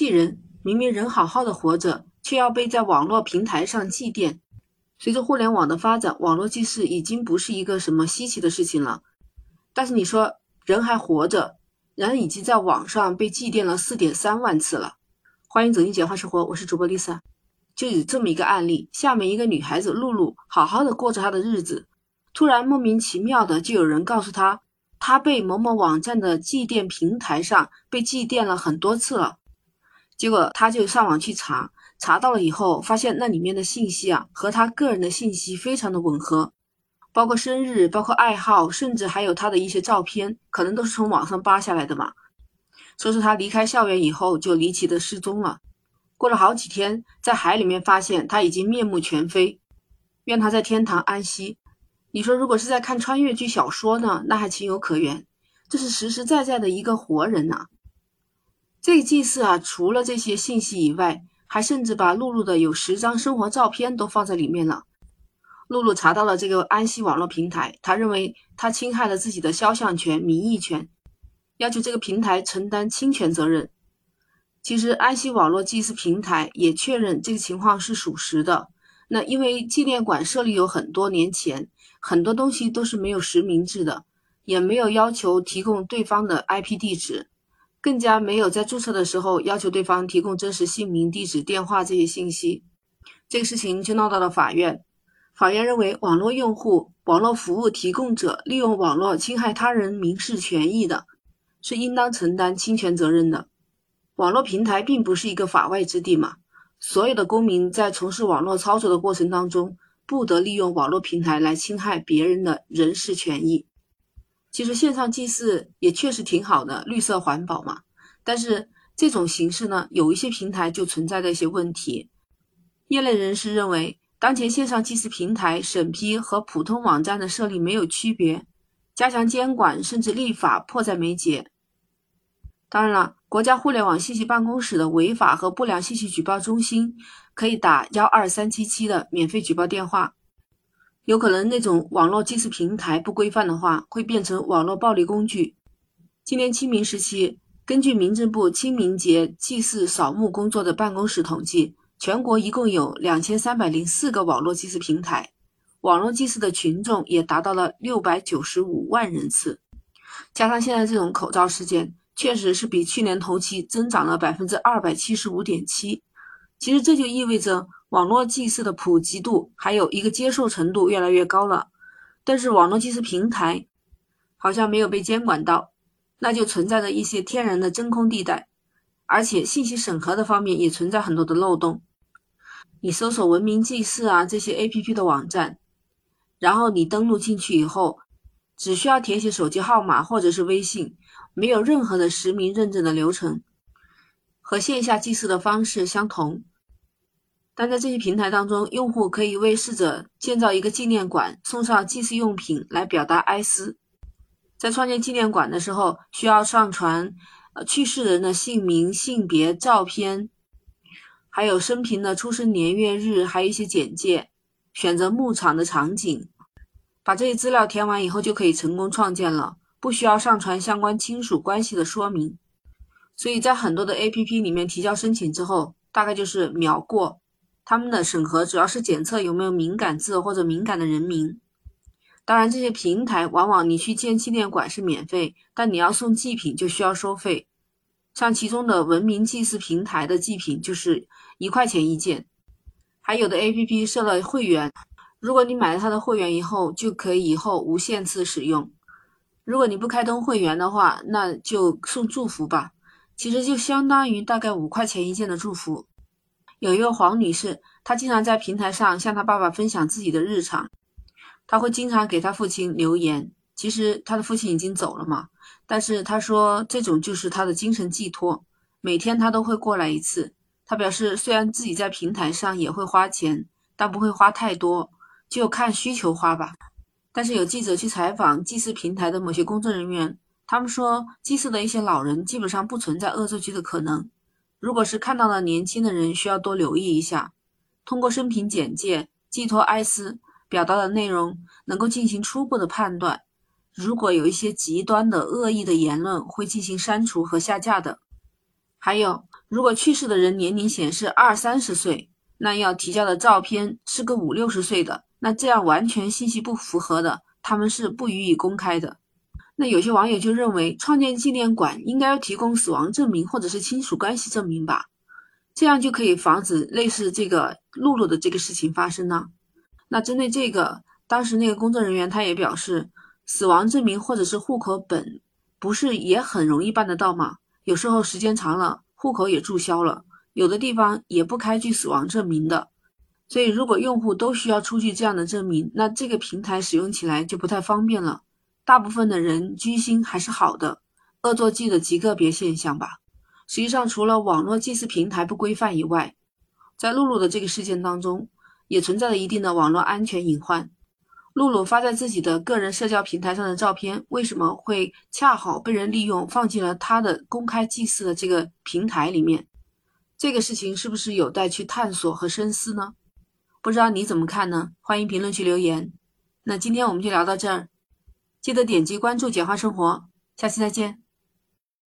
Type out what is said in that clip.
气人！明明人好好的活着，却要被在网络平台上祭奠。随着互联网的发展，网络祭祀已经不是一个什么稀奇的事情了。但是你说人还活着，人已经在网上被祭奠了四点三万次了。欢迎走进简化生活，我是主播 Lisa。就有这么一个案例：厦门一个女孩子露露，好好的过着她的日子，突然莫名其妙的就有人告诉她，她被某某网站的祭奠平台上被祭奠了很多次了。结果他就上网去查，查到了以后，发现那里面的信息啊和他个人的信息非常的吻合，包括生日，包括爱好，甚至还有他的一些照片，可能都是从网上扒下来的嘛。说是他离开校园以后就离奇的失踪了。过了好几天，在海里面发现他已经面目全非，愿他在天堂安息。你说，如果是在看穿越剧小说呢，那还情有可原。这是实实在在的一个活人呐。这个祭祀啊，除了这些信息以外，还甚至把露露的有十张生活照片都放在里面了。露露查到了这个安息网络平台，他认为他侵害了自己的肖像权、名誉权，要求这个平台承担侵权责任。其实，安息网络祭祀平台也确认这个情况是属实的。那因为纪念馆设立有很多年前，很多东西都是没有实名制的，也没有要求提供对方的 IP 地址，更加没有在注册的时候要求对方提供真实姓名、地址、电话这些信息。这个事情就闹到了法院。法院认为，网络用户、网络服务提供者利用网络侵害他人民事权益的，是应当承担侵权责任的。网络平台并不是一个法外之地嘛，所有的公民在从事网络操作的过程当中，不得利用网络平台来侵害别人的人事权益。其实线上祭祀也确实挺好的，绿色环保嘛。但是这种形式呢，有一些平台就存在着一些问题。业内人士认为，当前线上祭祀平台审批和普通网站的设立没有区别，加强监管甚至立法迫在眉睫。当然了。国家互联网信息办公室的违法和不良信息举报中心可以打幺二三七七的免费举报电话。有可能那种网络祭祀平台不规范的话，会变成网络暴力工具。今年清明时期，根据民政部清明节祭祀扫墓工作的办公室统计，全国一共有两千三百零四个网络祭祀平台，网络祭祀的群众也达到了六百九十五万人次。加上现在这种口罩事件。确实是比去年同期增长了百分之二百七十五点七。其实这就意味着网络祭祀的普及度还有一个接受程度越来越高了。但是网络祭祀平台好像没有被监管到，那就存在着一些天然的真空地带，而且信息审核的方面也存在很多的漏洞。你搜索“文明祭祀”啊这些 APP 的网站，然后你登录进去以后，只需要填写手机号码或者是微信。没有任何的实名认证的流程，和线下祭祀的方式相同。但在这些平台当中，用户可以为逝者建造一个纪念馆，送上祭祀用品来表达哀思。在创建纪念馆的时候，需要上传呃去世人的姓名、性别、照片，还有生平的出生年月日，还有一些简介，选择牧场的场景，把这些资料填完以后，就可以成功创建了。不需要上传相关亲属关系的说明，所以在很多的 APP 里面提交申请之后，大概就是秒过。他们的审核主要是检测有没有敏感字或者敏感的人名。当然，这些平台往往你去建纪念馆是免费，但你要送祭品就需要收费。像其中的文明祭祀平台的祭品就是一块钱一件，还有的 APP 设了会员，如果你买了它的会员以后，就可以以后无限次使用。如果你不开通会员的话，那就送祝福吧。其实就相当于大概五块钱一件的祝福。有一位黄女士，她经常在平台上向她爸爸分享自己的日常，她会经常给她父亲留言。其实她的父亲已经走了嘛，但是她说这种就是她的精神寄托，每天她都会过来一次。她表示，虽然自己在平台上也会花钱，但不会花太多，就看需求花吧。但是有记者去采访祭祀平台的某些工作人员，他们说祭祀的一些老人基本上不存在恶作剧的可能。如果是看到了年轻的人，需要多留意一下。通过生平简介寄托哀思表达的内容，能够进行初步的判断。如果有一些极端的恶意的言论，会进行删除和下架的。还有，如果去世的人年龄显示二三十岁，那要提交的照片是个五六十岁的，那这样完全信息不符合的，他们是不予以公开的。那有些网友就认为，创建纪念馆应该要提供死亡证明或者是亲属关系证明吧，这样就可以防止类似这个露露的这个事情发生呢。那针对这个，当时那个工作人员他也表示，死亡证明或者是户口本不是也很容易办得到吗？有时候时间长了，户口也注销了，有的地方也不开具死亡证明的。所以如果用户都需要出具这样的证明，那这个平台使用起来就不太方便了。大部分的人居心还是好的，恶作剧的极个别现象吧。实际上，除了网络祭祀平台不规范以外，在露露的这个事件当中，也存在了一定的网络安全隐患。露露发在自己的个人社交平台上的照片，为什么会恰好被人利用放进了他的公开祭祀的这个平台里面？这个事情是不是有待去探索和深思呢？不知道你怎么看呢？欢迎评论区留言。那今天我们就聊到这儿。记得点击关注“简化生活”，下期再见。